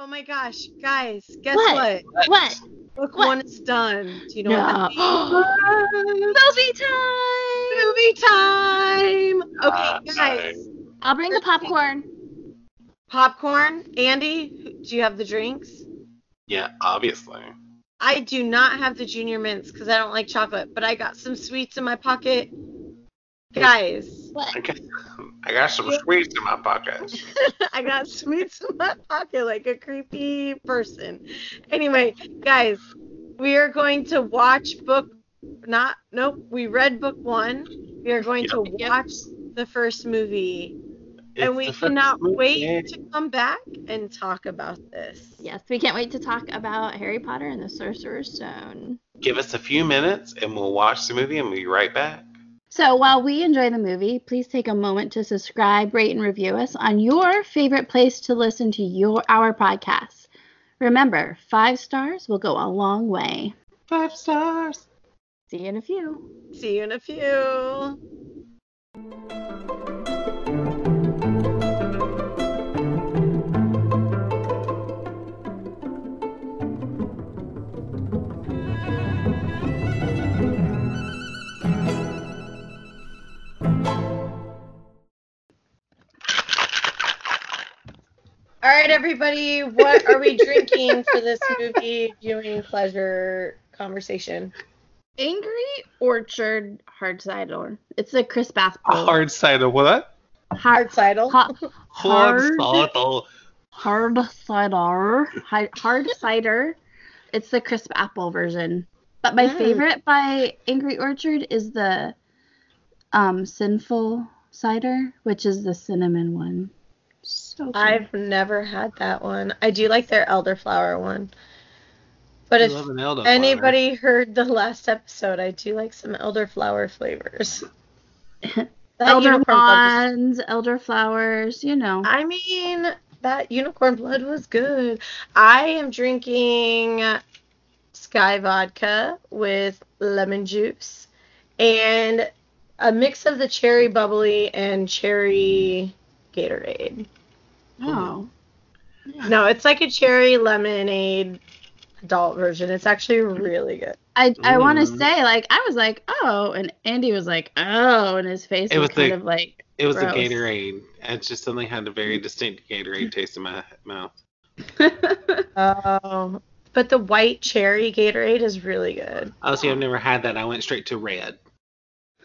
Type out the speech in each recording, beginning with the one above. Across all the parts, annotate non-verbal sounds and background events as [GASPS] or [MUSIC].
Oh my gosh, guys, guess What? what? What? Book What? one is done. Do you know what that means? [GASPS] Movie time. Movie time. Okay, Ah, guys. I'll bring the popcorn. Popcorn. Andy, do you have the drinks? Yeah, obviously. I do not have the junior mints because I don't like chocolate, but I got some sweets in my pocket. Guys, What? I got, I got some sweets in my pocket. [LAUGHS] I got sweets in my pocket like a creepy person. Anyway, guys, we are going to watch book not nope, we read book 1. We are going to Yep. watch the first movie and we cannot movie. wait to come back and talk about this. Yes, we can't wait to talk about Harry Potter and the Sorcerer's Stone. Give us a few minutes and we'll watch the movie and we'll be right back. So while we enjoy the movie, please take a moment to subscribe, rate, and review us on your favorite place to listen to your our podcast. Remember, five stars will go a long way. Five stars. See you in a few. See you in a few. All right, everybody, what are we drinking for this movie viewing pleasure conversation? Angry Orchard Hard Cider. It's a crisp bath bowl. Hard cider what? Hard cider. Ha- hard, cider. hard cider. Hard cider. It's the crisp apple version. But my Mm. favorite by Angry Orchard is the um, Sinful cider, which is the cinnamon one. So good. I've never had that one. I do like their elderflower one. But I if love an elderflower. anybody heard the last episode, I do like some elderflower flavors. [LAUGHS] That elder unicorn blood wands, elder flowers, you know. I mean, that unicorn blood was good. I am drinking Skyy vodka with lemon juice and a mix of the cherry bubbly and cherry Gatorade. Oh. No, it's like a cherry lemonade adult version. It's actually really good. I I want to say like I was like oh and Andy was like oh and his face It was, was kind the- of like It was gross. the Gatorade. It just suddenly had a very distinct Gatorade taste in my mouth. Oh, [LAUGHS] but the white cherry Gatorade is really good. Oh, see, I've never had that. I went straight to red.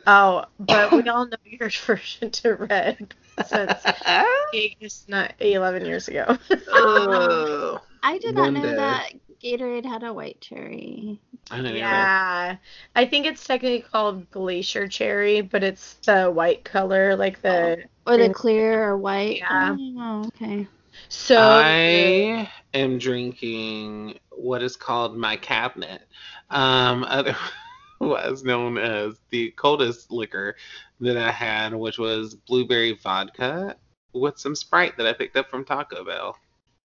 Oh, but we all know your [LAUGHS] version to red since [LAUGHS] Vegas, not 11 years ago. [LAUGHS] oh. I did not know day. that Gatorade had a white cherry. I know. Yeah. yeah, I think it's technically called glacier cherry, but it's the white color, like the Or the clear or white. Yeah. Oh, okay. so. I am drinking what is called my cabinet, um, [LAUGHS] [LAUGHS] otherwise known as the coldest liquor that I had, which was blueberry vodka with some Sprite that I picked up from Taco Bell.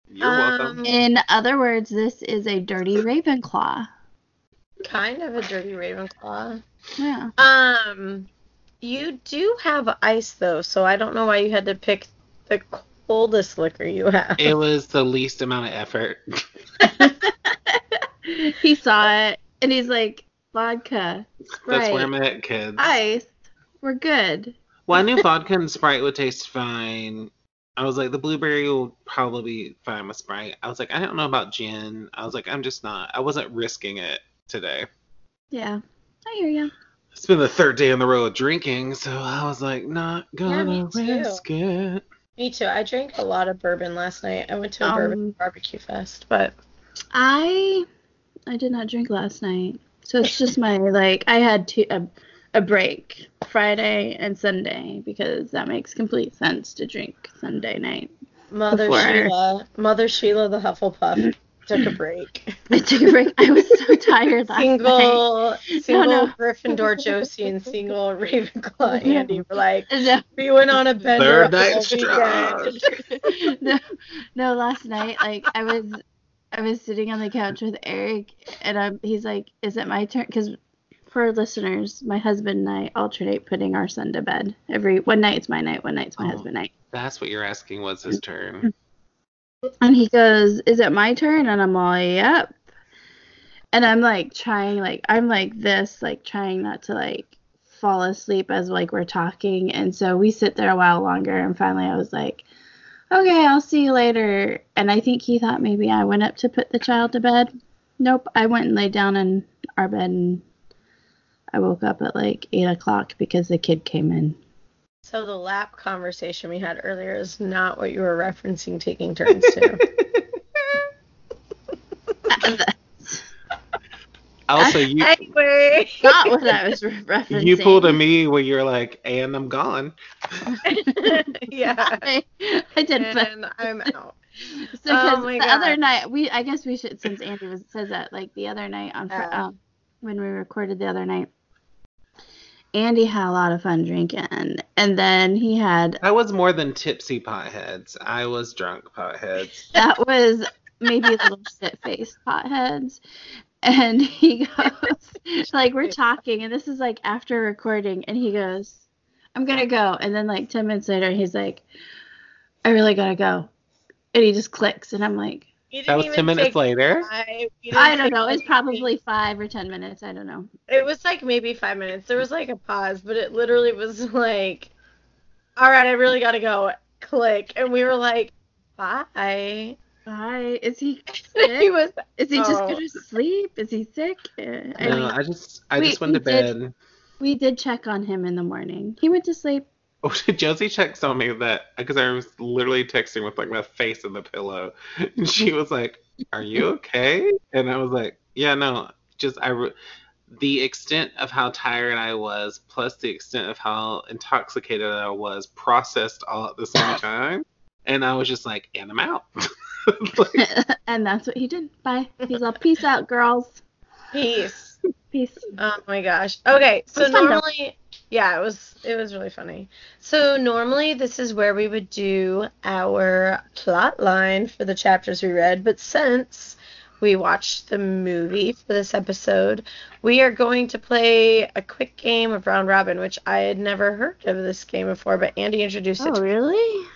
You're welcome. Um, In other words, this is a dirty [LAUGHS] Ravenclaw. kind of a dirty Ravenclaw. Yeah. Um, you do have ice though, so I don't know why you had to pick the coldest liquor you have. It was the least amount of effort. [LAUGHS] he saw it and he's like vodka, That's where I'm at, kids. ice. We're good. Well, I knew vodka and Sprite would taste fine. I was like, the blueberry will probably be fine with Sprite. I was like, I don't know about gin. I was like, I'm just not. I wasn't risking it today. Yeah. I hear you. It's been the third day on the road of drinking, so I was like, not gonna too. risk it. Me too. I drank a lot of bourbon last night. I went to a Um, bourbon barbecue fest, but I I did not drink last night. So it's just my like I had two a, a break Friday and Sunday because that makes complete sense to drink Sunday night. Mother Before. Sheila, Mother Sheila the Hufflepuff took a break. [LAUGHS] I took a break. I was so [LAUGHS] tired last night. single, single no. Gryffindor Josie and single [LAUGHS] Ravenclaw Yeah. Andy were like, No, we went on a bender Third night all strong. no, no, last night, like I was, I was sitting on the couch with Eric, and I'm, he's like, "Is it my turn?" Because for listeners, my husband and I alternate putting our son to bed. Every one night it's my night, one night's my Oh. husband night. That's what you're asking was his turn. And he goes, Is it my turn? And I'm like, Yep. And I'm like trying, like, I'm like this, like trying not to like fall asleep as like we're talking. And so we sit there a while longer. And finally I was like, Okay, I'll see you later. And I think he thought maybe I went up to put the child to bed. Nope. I went and laid down in our bed and I woke up at like eight o'clock because the kid came in. So the lap conversation we had earlier is not what you were referencing taking turns to. [LAUGHS] Also, [LAUGHS] you anyway. Not what I was re- referencing. you pulled a me where you're like, and I'm gone. [LAUGHS] yeah. I, I did, but And I'm out. so Oh 'cause my the other night we I guess we should since Andy was says that like the other night on Fri- Yeah. um, when we recorded the other night. Andy had a lot of fun drinking, and then he had I was more than tipsy Potterheads. I was drunk Potterheads. that was maybe a little shit faced Potterheads. And he [LAUGHS] goes, like, we're talking, and this is like after recording, and he goes, I'm gonna go. And then, like, 10 minutes later, he's like, I really gotta go. And he just clicks, and I'm like, That was ten minutes later. five- you didn't I don't know. It's maybe- probably five or 10 minutes. I don't know. It was like maybe five minutes. There was like a pause, but it literally was [LAUGHS] like, all right, I really gotta go. Click. And we were like, bye. Bye. Is he [LAUGHS] he was Is he just Oh. gonna sleep? Is he sick? Uh, I No, mean, I just I we- just went to we did- bed. we did check on him in the morning. He went to sleep. Oh, [LAUGHS] Josie checked on me that because I was literally texting with like my face in the pillow, [LAUGHS] and she was like, "Are you okay?" And I was like, "Yeah, no, just I." Re- the extent of how tired I was, plus the extent of how intoxicated I was, processed all at the same time, and I was just like, "And I'm out." [LAUGHS] Like, [LAUGHS] and that's what he did. Bye. He's all peace out, girls. peace. [LAUGHS] Peace. Oh my gosh. Okay, so was fun, normally, yeah, it was it was really funny. So normally this is where we would do our plot line for the chapters we read, but since we watched the movie for this episode, we are going to play a quick game of round robin, which I had never heard of this game before, but Andy introduced it. Oh, to me. really?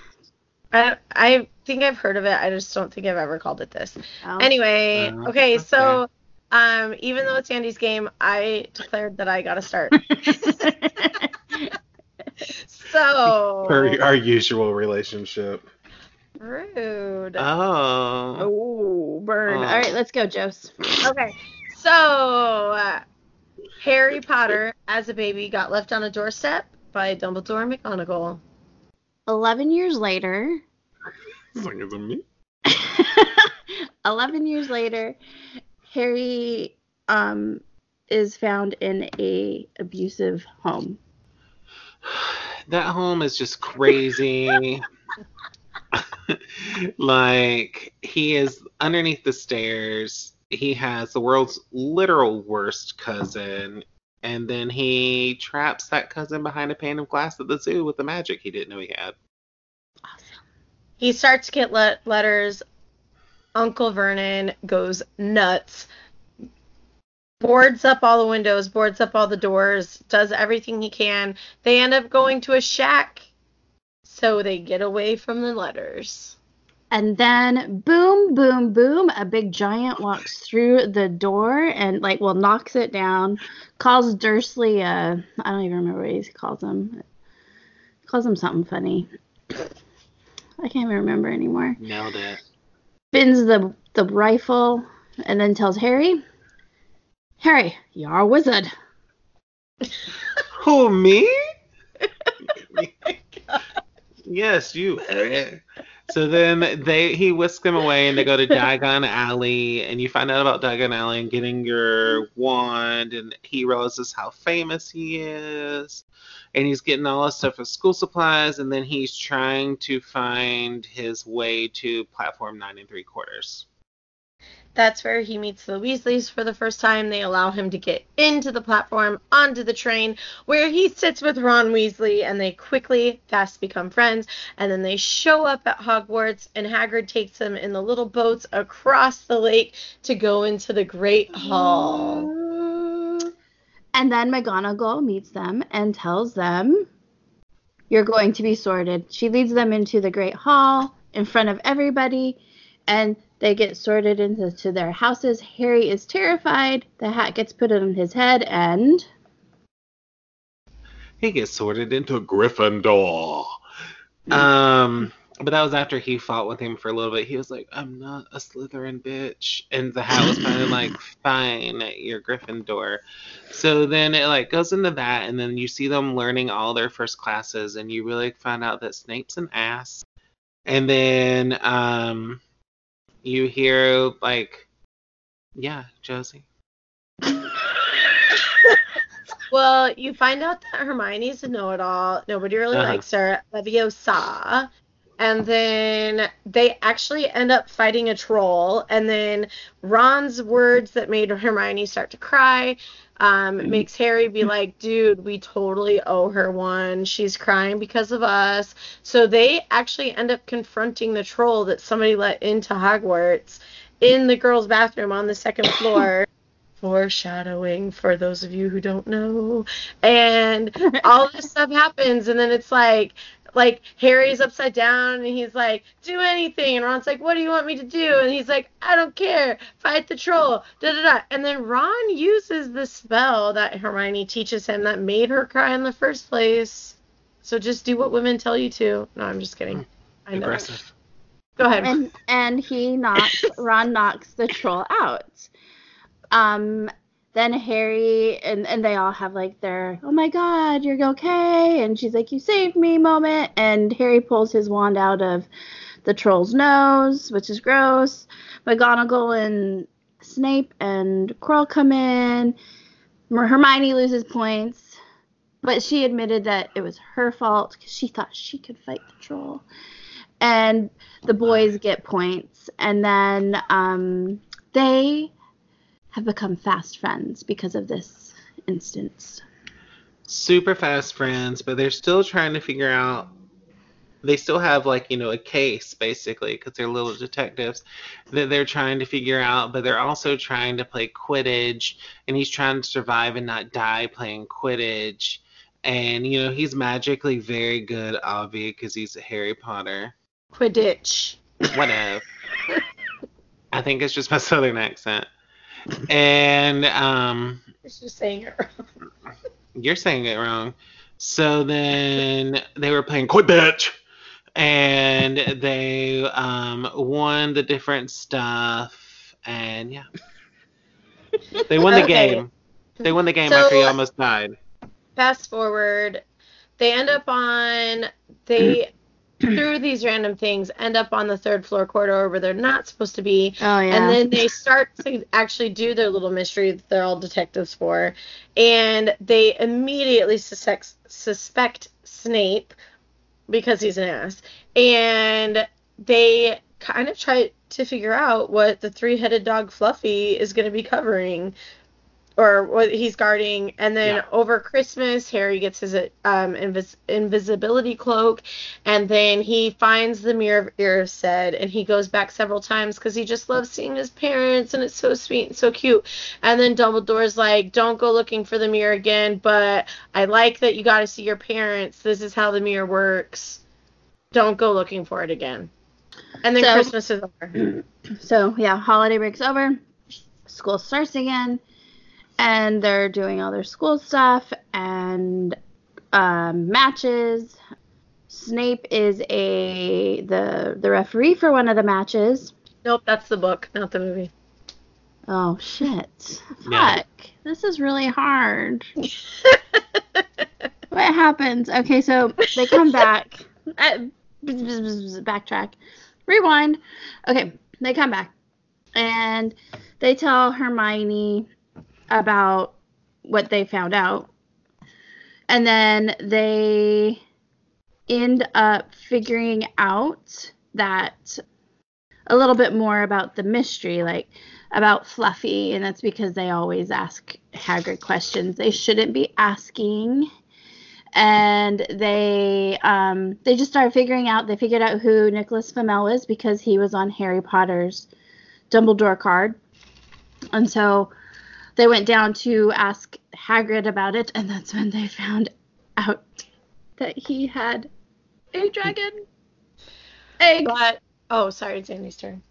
I I think I've heard of it. I just don't think I've ever called it this. Oh. Anyway, Uh, okay, okay. so um, even though it's Andy's game, I declared that I got to start. [LAUGHS] So our, our usual relationship. rude. Oh. oh, burn. Oh. All right, let's go, Jose. [LAUGHS] Okay, so uh, Harry Potter, as a baby, got left on a doorstep by Dumbledore and McGonagall. 11 years later, It's like, is it me? [LAUGHS] 11 years later, Harry um is found in a abusive home. [SIGHS] That home is just crazy. [LAUGHS] like he is underneath the stairs. He has the world's literal worst cousin, and then he traps that cousin behind a pane of glass at the zoo with the magic he didn't know he had. Awesome. He starts to get let- letters. Uncle Vernon goes nuts. Boards up all the windows, boards up all the doors, does everything he can. They end up going to a shack so they get away from the letters. And then boom, boom, boom, a big giant walks through the door and like well knocks it down, calls Dursley uh I don't even remember what he calls him. Calls him something funny. I can't even remember anymore. Nailed it. Spins the the rifle and then tells Harry, Harry, you're a wizard. Who me? [LAUGHS] [LAUGHS] yes, you. So then they he whisks them away and they go to Diagon Alley and you find out about Diagon Alley and getting your wand and he realizes how famous he is and he's getting all this stuff for school supplies and then he's trying to find his way to platform nine and three quarters. That's where he meets the Weasleys for the first time. They allow him to get into the platform, onto the train, where he sits with Ron Weasley, and they quickly, fast become friends. And then they show up at Hogwarts, and Hagrid takes them in the little boats across the lake to go into the Great Hall. And then McGonagall meets them and tells them, You're going to be sorted. She leads them into the Great Hall in front of everybody. and they get sorted into to their houses. Harry is terrified. The hat gets put on his head, and He gets sorted into Gryffindor. Um, but that was after he fought with him for a little bit. He was like, "I'm not a Slytherin bitch," and the hat was kind of [LAUGHS] like, "Fine, you're Gryffindor." So then it like goes into that, and then you see them learning all their first classes, and you really find out that Snape's an ass. And then um, you hear like, "Yeah, Josie." [LAUGHS] Well, you find out that Hermione's a know-it-all. Nobody really Uh-huh. likes her. Leviosa. And then they actually end up fighting a troll. And then Ron's words that made Hermione start to cry um, makes Harry be like, dude, we totally owe her one. She's crying because of us. So they actually end up confronting the troll that somebody let into Hogwarts in the girls' bathroom on the second floor. [COUGHS] Foreshadowing for those of you who don't know. And all this [LAUGHS] stuff happens and then it's like like Harry's upside down and he's like, do anything and Ron's like, What do you want me to do? And he's like, I don't care. Fight the troll. Da da da. And then Ron uses the spell that Hermione teaches him that made her cry in the first place. So just do what women tell you to. No, I'm just kidding. I know. Aggressive. Go ahead. and and he knocks Ron knocks the troll out. Um then Harry and, and they all have like their oh my god you're okay and she's like you saved me moment. And Harry pulls his wand out of the troll's nose which is gross. McGonagall and Snape and Quirrell come in. Hermione loses points. But she admitted that it was her fault because she thought she could fight the troll. And the boys get points. And then um, they have become fast friends because of this instance super fast friends, but they're still trying to figure out. They still have like you know a case basically because they're little detectives that they're trying to figure out, but they're also trying to play Quidditch, and he's trying to survive and not die playing Quidditch. And you know he's magically very good, obvi, because he's a Harry Potter. Quidditch. Whatever. [LAUGHS] I think it's just my [LAUGHS] southern accent. And um, It's just saying it wrong. You're saying it wrong. So then they were playing "Quit Bitch," and they um, won the different stuff, and yeah, they won the [LAUGHS] Okay. game. They won the game So- after he almost died. fast forward, they end up on they through these random things end up on the third floor corridor where they're not supposed to be. oh yeah And then they start to actually do their little mystery that they're all detectives for. And they immediately suspect, suspect Snape because he's an ass. And they kind of try to figure out what the three headed dog Fluffy is going to be covering or what he's guarding. And then Yeah. over Christmas, Harry gets his um, invis- invisibility cloak, and then he finds the Mirror of Erised, and he goes back several times because he just loves seeing his parents, and it's so sweet and so cute. And then Dumbledore's like, "Don't go looking for the mirror again, but I like that you got to see your parents. This is how the mirror works. Don't go looking for it again." And then So- Christmas is over. [CLEARS THROAT] so yeah holiday break's over school starts again and they're doing all their school stuff and um, matches snape is a the the referee for one of the matches Nope, that's the book, not the movie. oh shit Yeah. fuck this is really hard [LAUGHS] what happens? Okay, so they come back. [LAUGHS] Uh, backtrack. Rewind. Okay, they come back. And they tell Hermione about what they found out. And then they end up figuring out that a little bit more about the mystery, like about Fluffy, and that's because they always ask Hagrid questions they shouldn't be asking. And they um, they just started figuring out. They figured out who Nicholas Flamel is because he was on Harry Potter's Dumbledore card, and so they went down to ask Hagrid about it, and that's when they found out that he had a dragon egg. But oh, sorry, it's Andy's turn.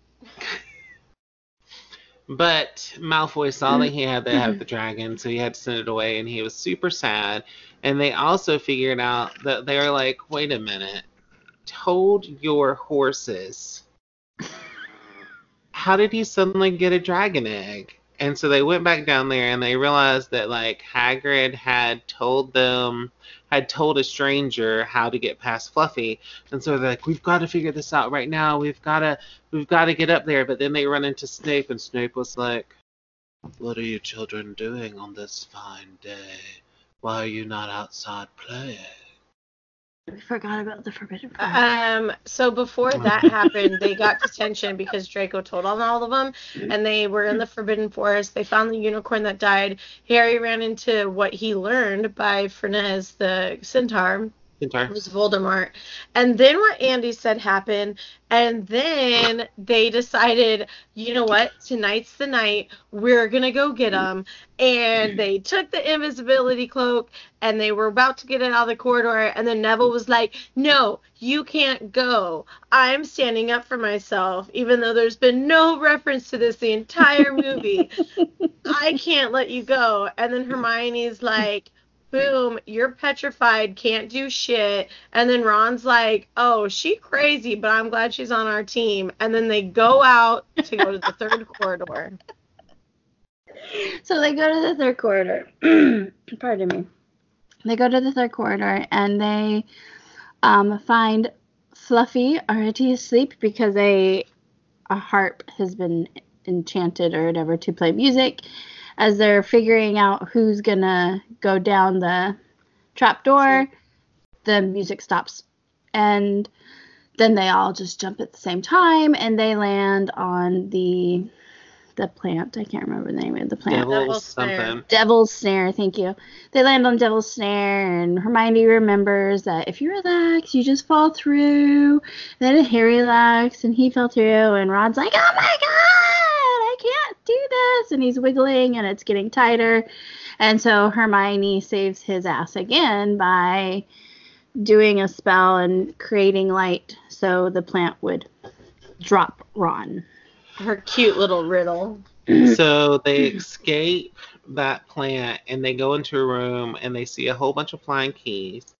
But Malfoy saw that he had to have [LAUGHS] the dragon, so he had to send it away, and he was super sad. And they also figured out that they were like, wait a minute, told your horses. How did he suddenly get a dragon egg? And so they went back down there and they realized that like Hagrid had told them had told a stranger how to get past Fluffy. And so they're like, We've got to figure this out right now. We've gotta we've gotta get up there. But then they run into Snape and Snape was like, What are you children doing on this fine day? Why are you not outside playing? We forgot about the forbidden forest. Um, so before that [LAUGHS] happened, they got detention because Draco told on all of them, and they were in the Forbidden Forest. They found the unicorn that died. Harry ran into what he learned by Firenze, the centaur, Centaur. It was Voldemort. And then what Andy said happened, and then they decided, you know what, tonight's the night, we're gonna go get mm-hmm. him. And they took the invisibility cloak, and they were about to get it out of the corridor, and then Neville was like, no, you can't go. I'm standing up for myself, even though there's been no reference to this the entire movie. [LAUGHS] I can't let you go. And then Hermione's like, boom, you're petrified, can't do shit. And then Ron's like, oh, she crazy, but I'm glad she's on our team. And then they go out to go to the third [LAUGHS] corridor. So they go to the third corridor. [CLEARS THROAT] Pardon me. They go to the third corridor and they um, find Fluffy already asleep because a a harp has been enchanted or whatever to play music. As they're figuring out who's gonna go down the trapdoor, the music stops, and then they all just jump at the same time and they land on the the plant. I can't remember the name of the plant. Devil Devil's Snare. something. Devil's Snare, thank you. They land on Devil's Snare, and Hermione remembers that if you relax, you just fall through. And Then Harry relaxed, and he fell through, and Ron's like, oh my god, I can't do this. And he's wiggling, and it's getting tighter. And so Hermione saves his ass again by doing a spell and creating light so the plant would drop Ron. Her cute little riddle. [CLEARS THROAT] so they escape that plant and they go into a room and they see a whole bunch of flying keys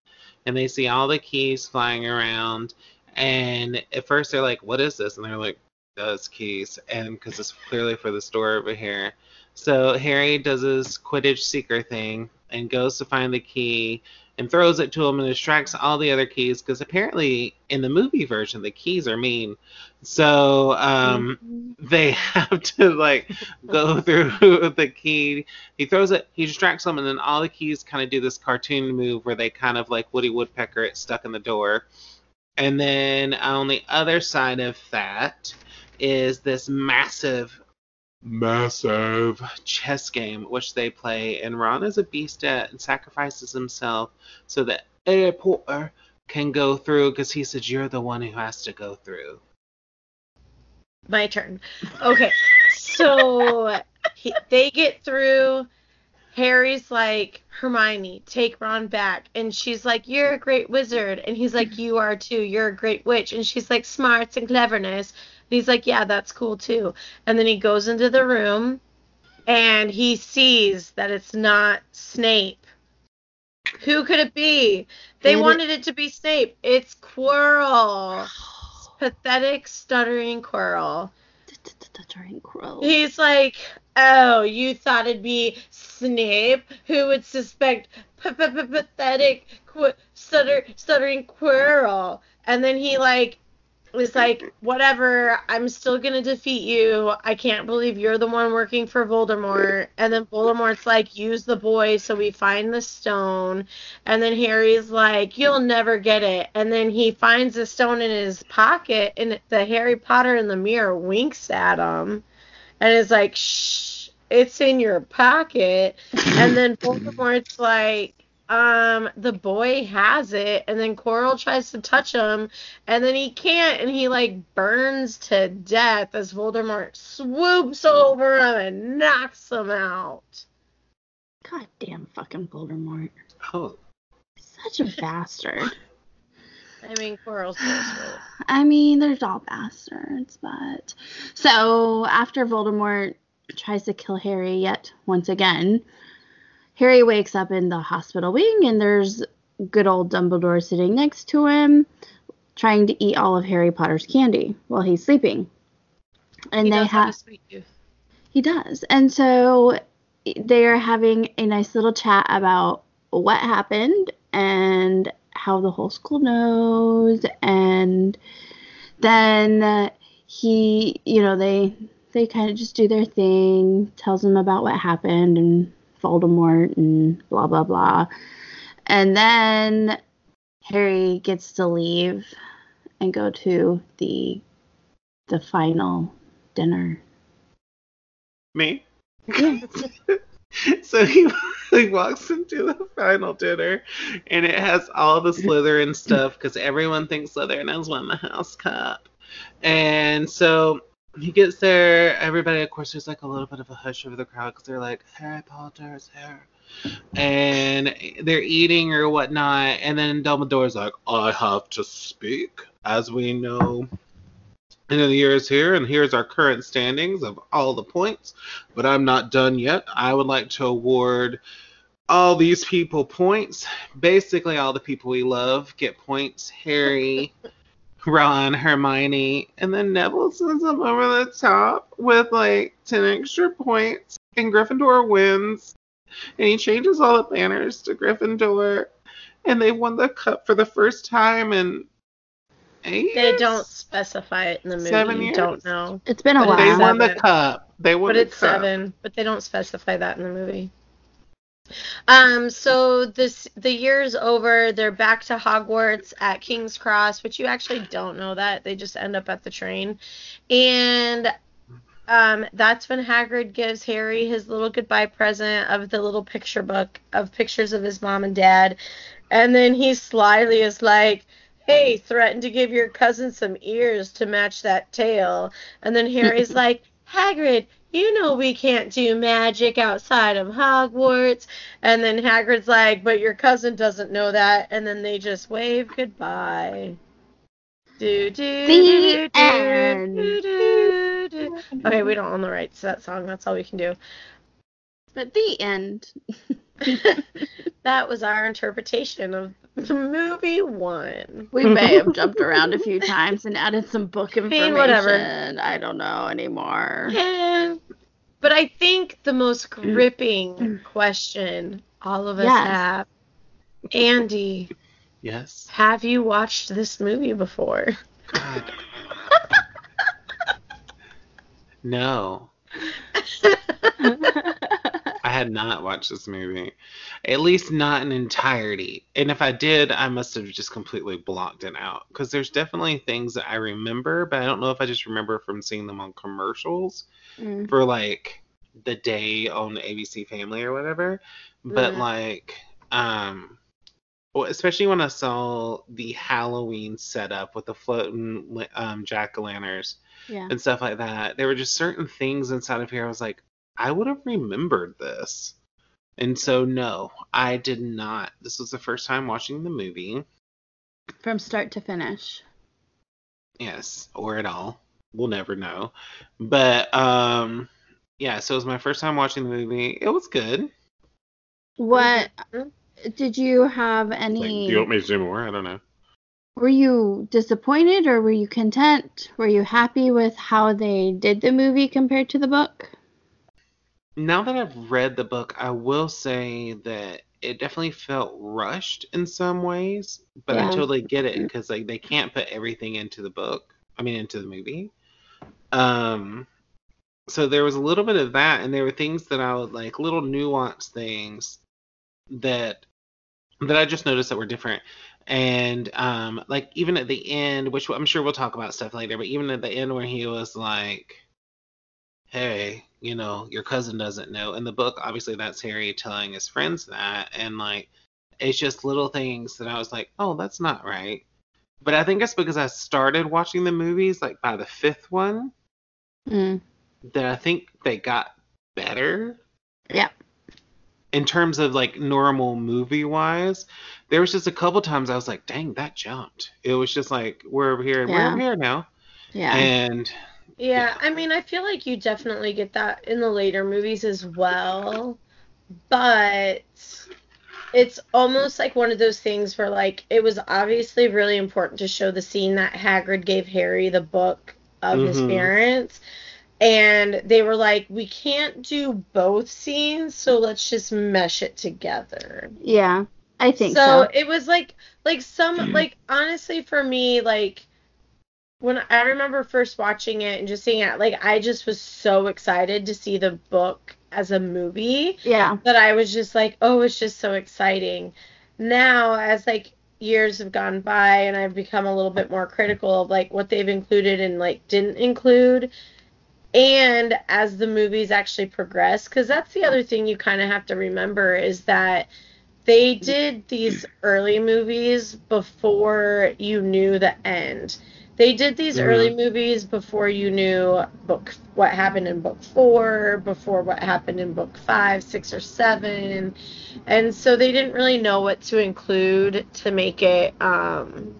and they see all the keys flying around and at first they're like what is this and they're like those keys and because it's clearly for the store over here so harry does his quidditch seeker thing and goes to find the key and throws it to him and distracts all the other keys because apparently in the movie version the keys are mean so um they [LAUGHS] have to like go [LAUGHS] through [LAUGHS] the key. He throws it, he distracts them, and then all the keys kind of do this cartoon move where they kind of like Woody Woodpecker it stuck in the door. And then on the other side of that is this massive, massive chess game which they play, and Ron is a beast at and sacrifices himself so that Harry Potter can go through because he says you're the one who has to go through. My turn. Okay. So he, they get through. Harry's like, Hermione, take Ron back. And she's like, You're a great wizard. And he's like, You are too. You're a great witch. And she's like, Smarts and cleverness. And he's like, Yeah, that's cool too. And then he goes into the room and he sees that it's not Snape. Who could it be? They it- wanted it to be Snape. It's Quirrell. [GASPS] Pathetic, stuttering Quirrell. Stuttering. He's like, oh, you thought it'd be Snape who would suspect pathetic, qu- stutter, stuttering Quirrell, and then he like was like, whatever, I'm still gonna defeat you. I can't believe you're the one working for Voldemort. And then Voldemort's like, use the boy, so we find the stone. And then Harry's like, you'll never get it. And then he finds the stone in his pocket, and the Harry Potter in the mirror winks at him, and is like, shh, it's in your pocket. And then [LAUGHS] Voldemort's like, um, the boy has it, and then Quirrell tries to touch him, and then he can't, and he like burns to death as Voldemort swoops over him and knocks him out. God damn fucking Voldemort. Oh, Such a bastard. I mean, Quirrell's bastards. [SIGHS] I mean, they're all bastards, but so after Voldemort tries to kill Harry yet once again, Harry wakes up in the hospital wing and there's good old Dumbledore sitting next to him, trying to eat all of Harry Potter's candy while he's sleeping. And He they have have a sweet tooth. he does. And so they are having a nice little chat about what happened and how the whole school knows. And then he, you know, they they kind of just do their thing, tells them about what happened and Voldemort and blah blah blah. And then Harry gets to leave and go to the the final dinner. Me? Yeah. [LAUGHS] so he, he walks into the final dinner and it has all the Slytherin stuff because everyone thinks Slytherin has won the House Cup. And so he gets there. Everybody, of course, there's like a little bit of a hush over the crowd because they're like, Harry Potter's here. And they're eating or whatnot. And then Dumbledore's like, I have to speak. As we know, and then the year is here, and here's our current standings of all the points. But I'm not done yet. I would like to award all these people points. Basically, all the people we love get points. Harry, Ron, Hermione, and then Neville sends them over the top with like 10 extra points. And Gryffindor wins. And he changes all the banners to Gryffindor. And they won the cup for the first time in eight They don't specify it in the movie. Seven you years? don't know. It's been a But while. They won the cup. They won But the it's cup. seven. But they don't specify that in the movie. Um, so this the year's over. They're back to Hogwarts at King's Cross, but you actually don't know that. They just end up at the train. And um, that's when Hagrid gives Harry his little goodbye present of the little picture book of pictures of his mom and dad. And then he slyly is like, Hey, threaten to give your cousin some ears to match that tail. And then Harry's [LAUGHS] like, Hagrid, you know we can't do magic outside of Hogwarts. And then Hagrid's like, but your cousin doesn't know that. And then they just wave goodbye. Do do The do do end. do do do. Okay, we don't own the rights to that song. That's all we can do. But the end. [LAUGHS] [LAUGHS] that was our interpretation of the movie one. We may have jumped around a few times and added some book information. whatever. I don't know anymore. Yeah. But I think the most mm. gripping question all of us Yes. have Andy, Yes. have you watched this movie before? God. [LAUGHS] no, I [LAUGHS] had not watched this movie. At least not in entirety. And if I did, I must have just completely blocked it out. Because there's definitely things that I remember, but I don't know if I just remember from seeing them on commercials Mm. for like the day on ABC Family or whatever. But Mhm. like, um, well, especially when I saw the Halloween setup with the floating um, jack o' lanterns Yeah. and stuff like that, there were just certain things inside of here. I was like, I would have remembered this. And so, no, I did not. This was the first time watching the movie. From start to finish. Yes, or at all. We'll never know. But um yeah, so it was my first time watching the movie. It was good. What did you have Like, any? do you want me to do more? I don't know. were you disappointed or were you content? Were you happy with how they did the movie compared to the book? Now that I've read the book, I will say that it definitely felt rushed in some ways, but I totally get it because like they can't put everything into the book. I mean, into the movie. Um, so there was a little bit of that, and there were things that I would like, little nuanced things that that I just noticed that were different. And um, like even at the end, which I'm sure we'll talk about stuff later, but even at the end where he was like, "Hey, you know, your cousin doesn't know." In the book, obviously that's Harry telling his friends that, and like it's just little things that I was like, "Oh, that's not right." But I think it's because I started watching the movies like by the fifth one Mm. that I think they got better. Yeah. in terms of like normal movie wise, there was just a couple times I was like, dang, that jumped. It was just like we're over here and Yeah. we're over here now. Yeah. And Yeah, I mean, I feel like you definitely get that in the later movies as well, but it's almost like one of those things where, like, it was obviously really important to show the scene that Hagrid gave Harry the book of his Mhm. parents, and they were like, we can't do both scenes, so let's just mesh it together yeah. I think so, so. it was like like some like honestly for me like when I remember first watching it and just seeing it like I just was so excited to see the book as a movie Yeah. that I was just like oh it's just so exciting now as like years have gone by and I've become a little bit more critical of like what they've included and like didn't include and as the movies actually progress because that's the other thing you kind of have to remember is that they did these early movies before you knew the end they did these Mhm. early movies before you knew book what happened in book four before what happened in book five six or seven and so they didn't really know what to include to make it um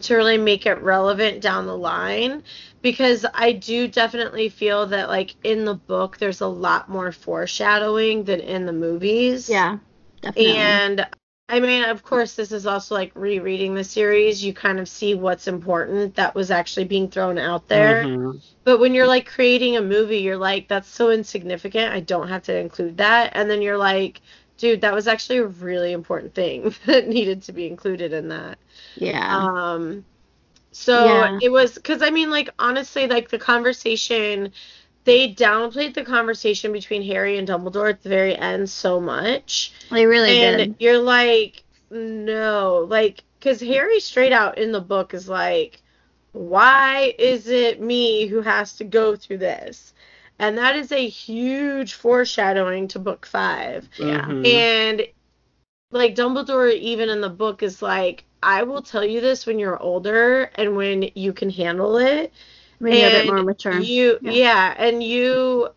to really make it relevant down the line because I do definitely feel that like in the book there's a lot more foreshadowing than in the movies. Yeah. Definitely. And I mean, of course, this is also like rereading the series. You kind of see what's important that was actually being thrown out there. Mhm. But when you're like creating a movie, you're like, that's so insignificant. I don't have to include that. And then you're like, dude, that was actually a really important thing [LAUGHS] that needed to be included in that. yeah. Um, so Yeah. it was because I mean, like honestly, like the conversation, they downplayed the conversation between Harry and Dumbledore at the very end so much, they really and did. you're like, no, like because Harry straight out in the book is like, why is it me who has to go through this? And that is a huge foreshadowing to book five. Yeah. Mhm. And like Dumbledore, even in the book, is like, I will tell you this when you're older and when you can handle it. Maybe a bit and more mature. You, Yeah. yeah. and you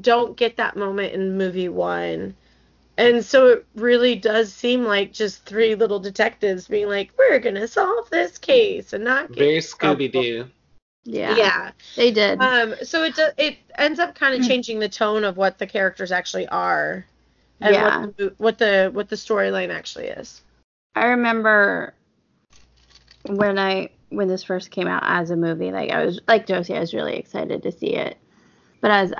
don't get that moment in movie one. And so it really does seem like just three little detectives being like, we're going to solve this case and not get. Very Scooby Doo. yeah. yeah. They did. Um, so it does, it ends up kind Hmm. of changing the tone of what the characters actually are, and Yeah. what the, what the what the storyline actually is. I remember when I when this first came out as a movie, like I was like Josie, I was really excited to see it. But as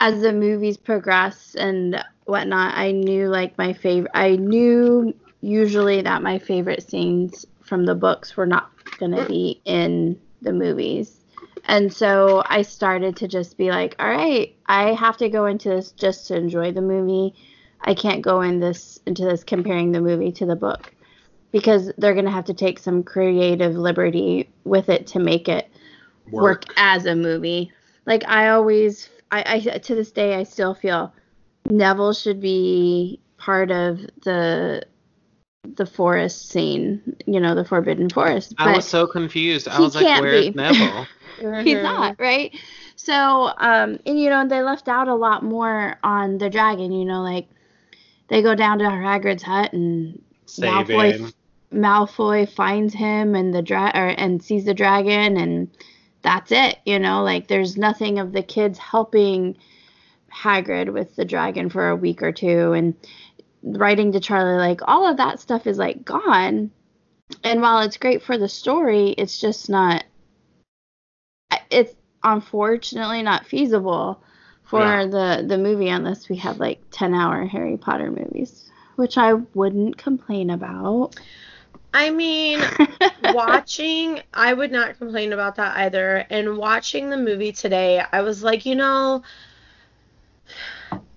as the movies progress and whatnot, I knew like my favorite. I knew usually that my favorite scenes from the books were not gonna be in the movies. And so I started to just be like, all right, I have to go into this just to enjoy the movie. I can't go in this into this comparing the movie to the book because they're gonna have to take some creative liberty with it to make it work, as a movie. Like I always, I, I to this day, I still feel Neville should be part of the the forest scene. You know, the Forbidden Forest. I was so confused. I was like, can't where's be. Neville? [LAUGHS] He's not, right? So, um, and you know, they left out a lot more on the dragon, you know, like they go down to Hagrid's hut and Save Malfoy, him. Malfoy finds him and the dra- or, and sees the dragon and that's it, you know, like there's nothing of the kids helping Hagrid with the dragon for a week or two and writing to Charlie like all of that stuff is like gone. And while it's great for the story, it's just not it's unfortunately not feasible for Yeah. the the movie unless we have like 10 hour Harry Potter movies, which I wouldn't complain about. I mean, [LAUGHS] watching, I would not complain about that either. And watching the movie today, I was like, you know,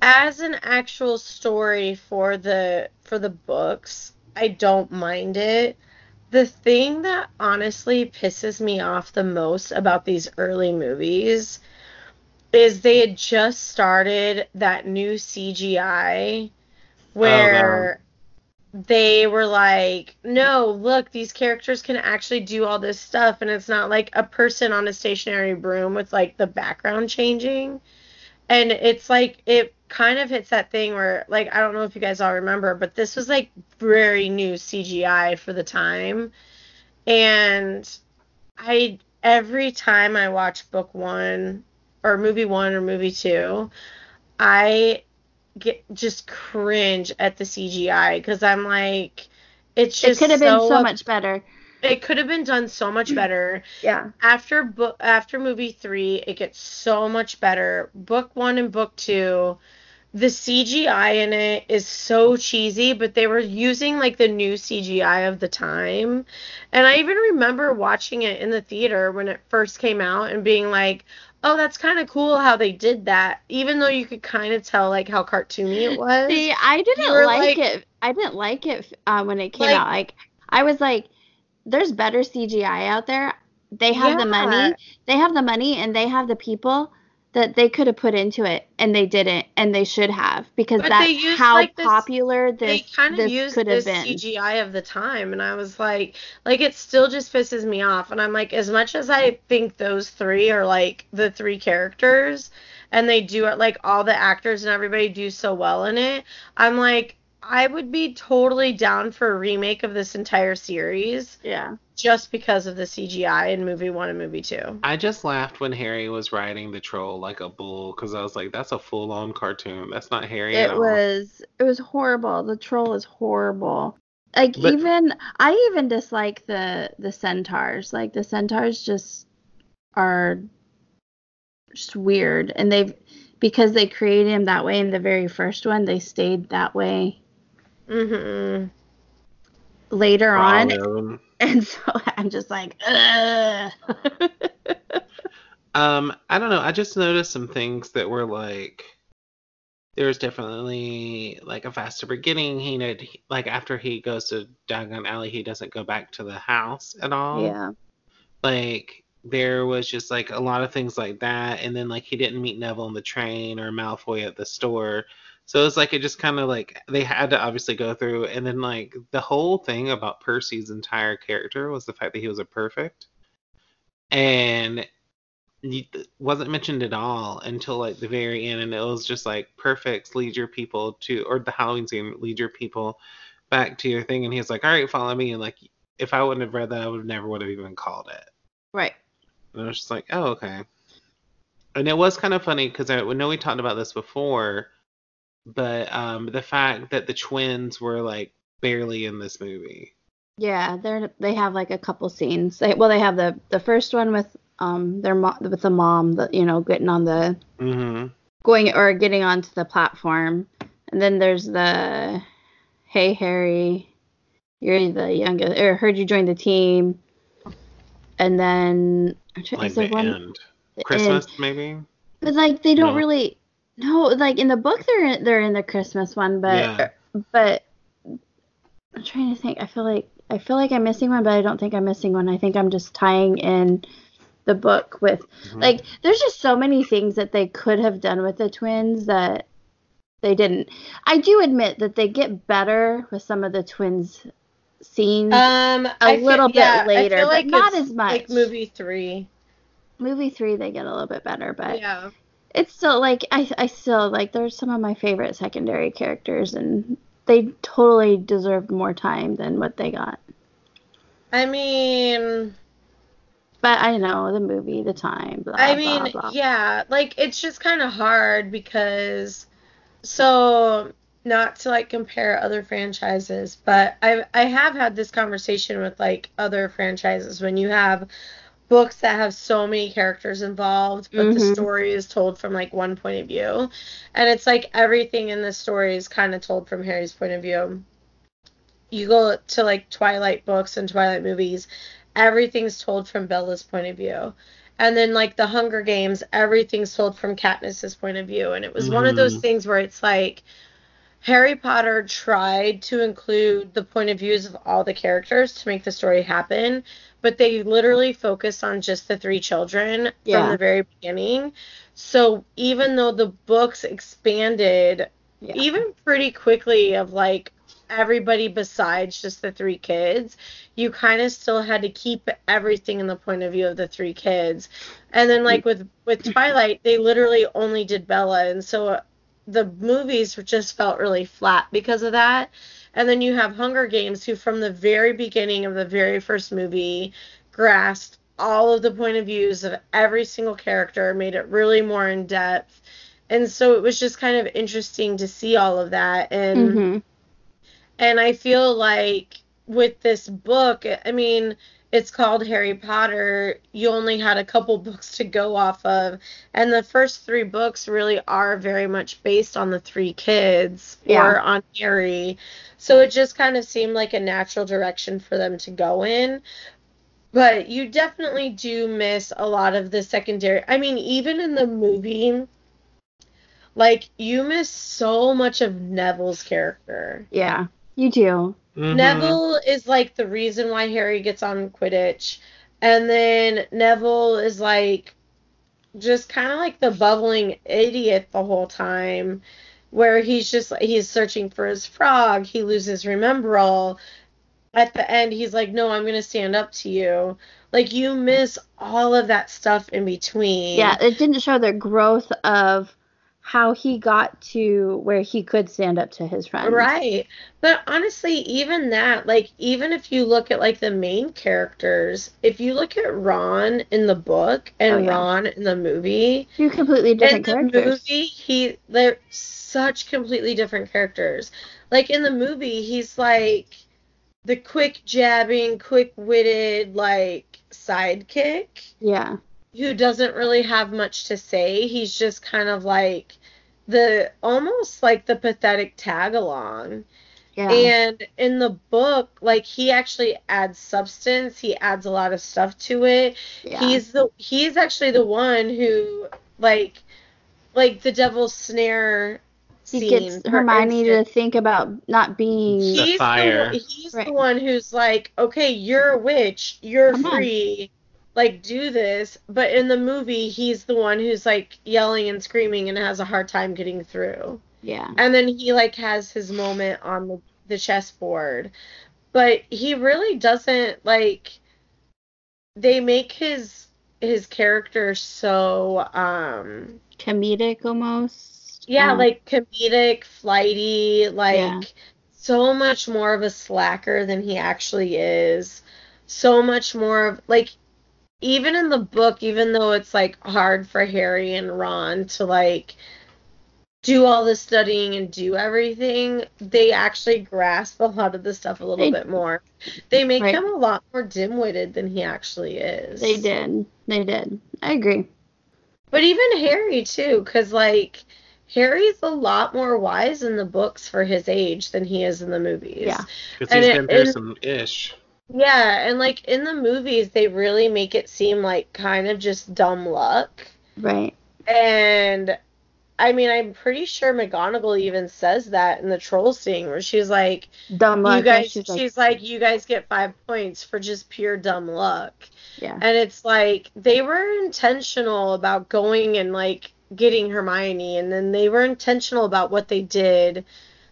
as an actual story for the for the books, I don't mind it. The thing that honestly pisses me off the most about these early movies is they had just started that new CGI oh, where they were like, no, look, these characters can actually do all this stuff, and it's not like a person on a stationary broom with like the background changing. and it's like it kind of hits that thing where like I don't know if you guys all remember, but this was like very new CGI for the time. And I every time I watch book 1 or movie 1 or movie 2, I get just cringe at the CGI cuz I'm like it's just It could have been so so much better. it could have been done so much mm. better Yeah. after book after movie three, it gets so much better. Book one and book two, the CGI in it is so cheesy, but they were using like the new CGI of the time. And I even remember watching it in the theater when it first came out and being like, oh, that's kind of cool how they did that, even though you could kind of tell like how cartoony it was. See, I didn't like, like- it. I didn't like it uh, when it came Like- out. Like I was like, there's better CGI out there. They have the money. They have the money, and they have the people that they could have put into it, and they didn't, and they should have because But that's they used, how like, this- popular they this kind of this used could have been. CGI of the time, and I was like, like it still just pisses me off. And I'm like, as much as I think those three are like the three characters, and they do it like all the actors and everybody do so well in it, I'm like, I would be totally down for a remake of this entire series Yeah. just because of the CGI in movie one and movie two. I just laughed when Harry was riding the troll like a bull because I was like, that's a full on cartoon. That's not Harry at It all. was it was horrible. The troll is horrible. Like But- even I even dislike the the centaurs. Like the centaurs just are just weird and they've because they created him that way in the very first one, they stayed that way hmm later all on. [LAUGHS] And so I'm just like. [LAUGHS] Um, I don't know. I just noticed some things that were like there was definitely like a faster beginning. He know like after he goes to Diagon Alley, he doesn't go back to the house at all. yeah. Like there was just like a lot of things like that, and then like he didn't meet Neville on the train or Malfoy at the store. So it's like it just kind of like they had to obviously go through, and then like the whole thing about Percy's entire character was the fact that he was a prefect, and wasn't mentioned at all until like the very end, and it was just like prefects lead your people to, or the Halloween scene lead your people back to your thing, and he's like, all right, follow me, and like if I wouldn't have read that, I would never would have even called it. Right. And I was just like, oh, okay. And it was kind of funny because I know we talked about this before, but um, the fact that the twins were like barely in this movie. Yeah, they're they have like a couple scenes. They, well, they have the the first one with um their mom with the mom, that you know getting on the Mm-hmm. going or getting onto the platform, and then there's the hey Harry, you're the youngest or heard you joined the team, and then Like is the one end. the Christmas, end. maybe? But like they don't No. really no like in the book they're they're in the Christmas one, but Yeah. but I'm trying to think. I feel like I feel like I'm missing one, but I don't think I'm missing one. I think I'm just tying in the book with Mhm. like there's just so many things that they could have done with the twins that they didn't. I do admit that they get better with some of the twins scenes. Um, A I feel- little bit yeah, I later, feel but not as much. Like movie three. Movie 3 they get a little bit better, but Yeah. It's still like I I still like there's some of my favorite secondary characters and they totally deserved more time than what they got. I mean, But I know the movie, the time, blah I blah mean, blah. yeah, like it's just kind of hard because so not to like compare other franchises, but I I have had this conversation with like other franchises when you have books that have so many characters involved, but the Mhm. story is told from like one point of view. And it's like everything in the story is kind of told from Harry's point of view. You go to like Twilight books and Twilight movies, everything's told from Bella's point of view. And then like the Hunger Games, everything's told from Katniss's point of view. And it was one of those Mhm. things where it's like Harry Potter tried to include the point of views of all the characters to make the story happen, but they literally focused on just the three children Yeah. from the very beginning. So even though the books expanded Yeah. even pretty quickly of like everybody besides just the three kids. You kind of still had to keep everything in the point of view of the three kids. And then like with with Twilight, they literally only did Bella and so the movies just felt really flat because of that. And then you have Hunger Games who from the very beginning of the very first movie grasped all of the point of views of every single character, made it really more in depth. And so it was just kind of interesting to see all of that and hmm and I feel like with this book, I mean, it's called Harry Potter. You only had a couple books to go off of, and the first three books really are very much based on the three kids Yeah. or on Harry. So it just kind of seemed like a natural direction for them to go in. But you definitely do miss a lot of the secondary. I mean, even in the movie, like you miss so much of Neville's character. Yeah, you do. Mhm. Neville is like the reason why Harry gets on Quidditch. And then Neville is like just kind of like the bubbling idiot the whole time where he's just he's searching for his frog, he loses remember all. At the end he's like, "No, I'm going to stand up to you." Like you miss all of that stuff in between. Yeah, it didn't show the growth of how he got to where he could stand up to his friends. Right. But honestly, even that, like, even if you look at like the main characters, if you look at Ron in the book and Oh, yeah. Ron in the movie, Two completely different in different the movie, he they're such completely different characters. Like in the movie, he's like the quick jabbing, quick witted, like sidekick Yeah. Who doesn't really have much to say. He's just kind of like the almost like the pathetic tag along. Yeah. And in the book, like he actually adds substance, he adds a lot of stuff to it. yeah. He's the he's actually the one who like like the devil's snare he scene. gets for Hermione to think about not being The fire. The, he's Right. the one who's like, okay, you're a witch, you're Come on. free, like do this. But in the movie, he's the one who's like yelling and screaming and has a hard time getting through. yeah. And then he like has his moment on the, the chessboard. But he really doesn't like they make his his character so um Comedic almost. yeah, Um, like comedic, flighty, like Yeah. so much more of a slacker than he actually is. So much more of like even in the book, even though it's like hard for Harry and Ron to like do all the studying and do everything, they actually grasp a lot of the stuff a little They- bit more. They make Right. him a lot more dim-witted than he actually is. they did. They did. I agree. But even Harry too, because like Harry's a lot more wise in the books for his age than he is in the movies. Yeah. Because And he's it- been through and- some ish. Yeah, and like in the movies, they really make it seem like kind of just dumb luck. Right. And I mean, I'm pretty sure McGonagall even says that in the troll scene where she's like, Dumb luck. "You guys," she's she's like, like, "You guys get five points for just pure dumb luck." yeah. And it's like they were intentional about going and like getting Hermione, and then they were intentional about what they did.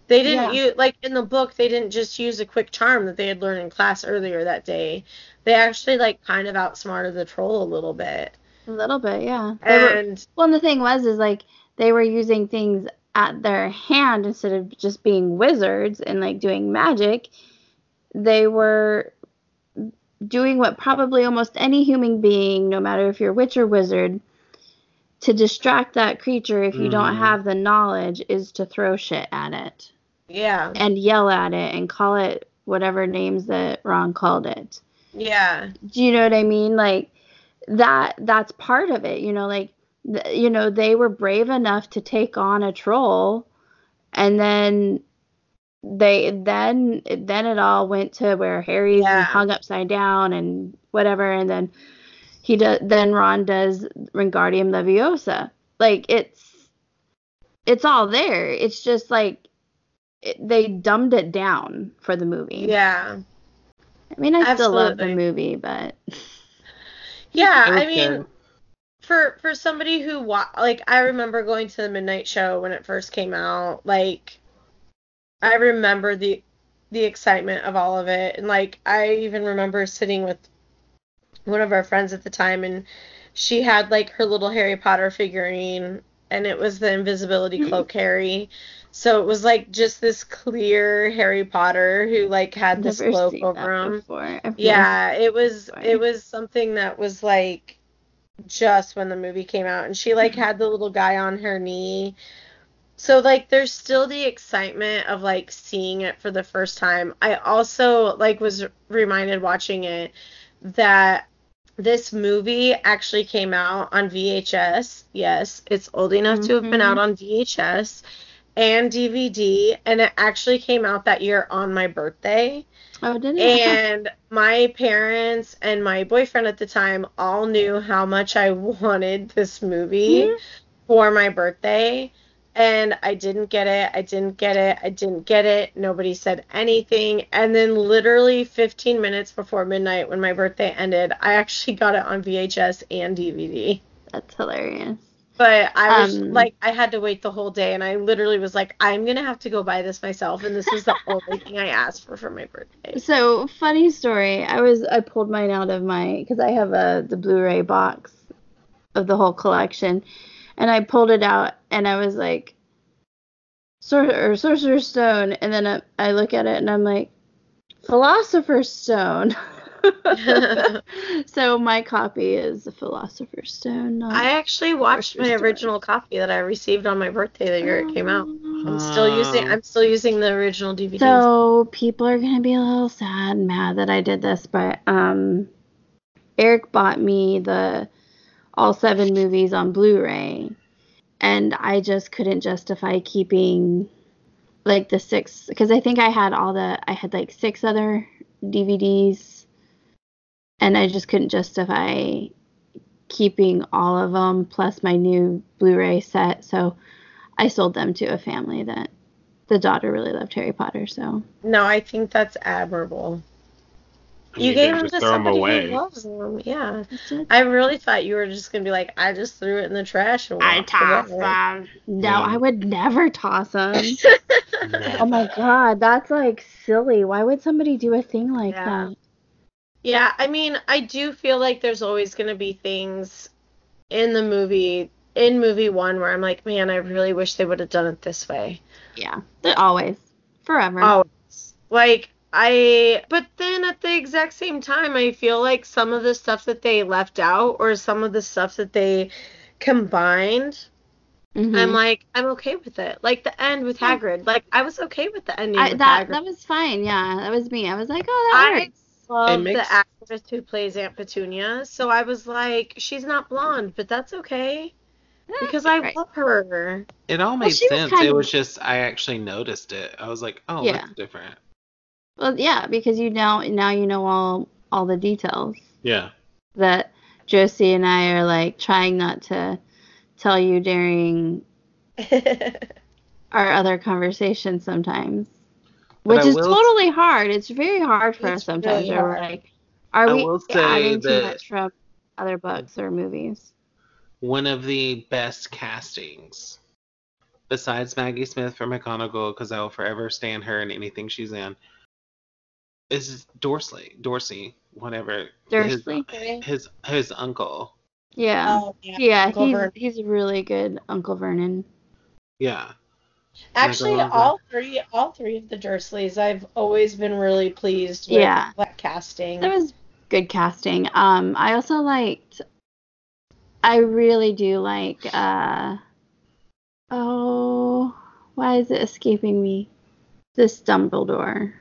They didn't Yeah. use like in the book. They didn't just use a quick charm that they had learned in class earlier that day. They actually like kind of outsmarted the troll a little bit. A little bit, yeah. They were, And well, and the thing was, is like they were using things at their hand instead of just being wizards and like doing magic. They were doing what probably almost any human being, no matter if you're witch or wizard, to distract that creature if you don't Mhm. have the knowledge is to throw shit at it yeah, and yell at it and call it whatever names that Ron called it. yeah, Do you know what I mean? Like that that's part of it, you know, like th- you know, they were brave enough to take on a troll and then they then then it all went to where Harry's Yeah. hung upside down and whatever and then he does then Ron does Wingardium Leviosa. Like it's it's all there. It's just like it, they dumbed it down for the movie. yeah, I mean, I still love the movie, but [LAUGHS] yeah. I mean, good. for for somebody who wa- like I remember going to the midnight show when it first came out. Like I remember the the excitement of all of it. And like I even remember sitting with one of our friends at the time and she had like her little Harry Potter figurine and it was the invisibility [LAUGHS] cloak Harry. So it was like just this clear Harry Potter who like had this cloak over him. before. I've never- Yeah, it was before. it was something that was like just when the movie came out and she like Mm-hmm. had the little guy on her knee. So like there's still the excitement of like seeing it for the first time. I also like was reminded watching it that this movie actually came out on VHS. Yes, it's old enough to have been Mhm. out on VHS and DVD and it actually came out that year on my birthday. Oh, did it? And my parents and my boyfriend at the time all knew how much I [LAUGHS] wanted this movie Mhm. for my birthday. And I didn't get it. I didn't get it. I didn't get it. Nobody said anything. And then, literally 15 minutes before midnight, when my birthday ended, I actually got it on VHS and DVD. That's hilarious. But I was Um, like, I had to wait the whole day. And I literally was like, I'm going to have to go buy this myself. And this was the [LAUGHS] only thing I asked for for my birthday. So funny story. I was I pulled mine out of my because I have a the Blu-ray box of the whole collection, and I pulled it out and I was like, Sor- or Sorcerer's Stone, and then I, I look at it and I'm like, Philosopher's Stone. [LAUGHS] [LAUGHS] so my copy is the Philosopher's Stone. Not I actually watched my original copy that I received on my birthday the year it came out. Oh. I'm still using Um, I'm still using the original DVD. So people are gonna be a little sad and mad that I did this, but um, Eric bought me the all seven movies on Blu-ray, and I just couldn't justify keeping like the six because I think I had all the I had like six other DVDs, and I just couldn't justify keeping all of them plus my new Blu-ray set, so I sold them to a family that the daughter really loved Harry Potter, so no, I think that's admirable. You, You gave them to throw 'em somebody away. who loves them. Yeah. I really thought you were just gonna be like, I just threw it in the trash and walked away. them. No, Yeah. I would never toss them. [LAUGHS] Oh my god, that's like silly. Why would somebody do a thing like Yeah. that? Yeah, I mean, I do feel like there's always gonna be things in the movie in movie one where I'm like, man, I really wish they would have done it this way. Yeah, always, forever. Always. Like I but then at the exact same time I feel like some of the stuff that they left out or some of the stuff that they combined, Mhm. I'm like, I'm okay with it. Like the end with. Hagrid. Like I was okay with the ending I, with that Hagrid. that was fine. Yeah, that was me. I was like, oh, that I works. Love makes- the actress who plays Aunt Petunia, so I was like, she's not blonde, but that's okay because I Right. love her. It all made she was sense. kind It of- was just I actually noticed it. I was like, oh, Yeah. that's different. Well, yeah, because you now now you know all all the details Yeah. that Josie and I are like trying not to tell you during [LAUGHS] our other conversations sometimes. But Which is will- totally hard. It's very hard for us sometimes. really we're like, are I we will say adding too much from other books or movies? One of the best castings, besides Maggie Smith for McGonagall, because I will forever stand her in anything she's in, is Dorsley. Dorsey, whatever. Dursley? His, his his uncle. Yeah. Oh, yeah. yeah, he's Vernon. he's really good, Uncle Vernon. Yeah. Actually, all three, all three of the Dursleys, I've always been really pleased with Yeah. that casting. That was good casting. Um, I also liked. I really do like. Uh, oh, why is it escaping me? This Dumbledore.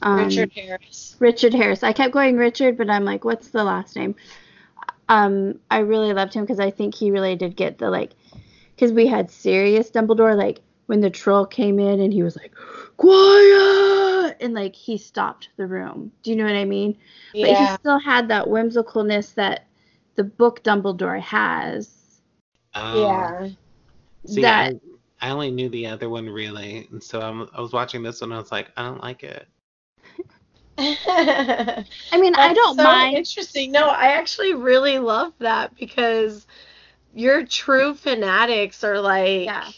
Um, Richard Harris. Richard Harris. I kept going Richard, but I'm like, what's the last name? Um, I really loved him because I think he really did get the like, because we had serious Dumbledore like when the troll came in and he was like, quiet, and like he stopped the room. Do you know what I mean? Yeah. But he still had that whimsicalness that the book Dumbledore has. Um, yeah. See, that I, I only knew the other one really, and so I'm, I was watching this one. and I was like, I don't like it. [LAUGHS] [LAUGHS] I mean, I don't so mind. Interesting. No, I actually really love that because your true fanatics are like Yeah.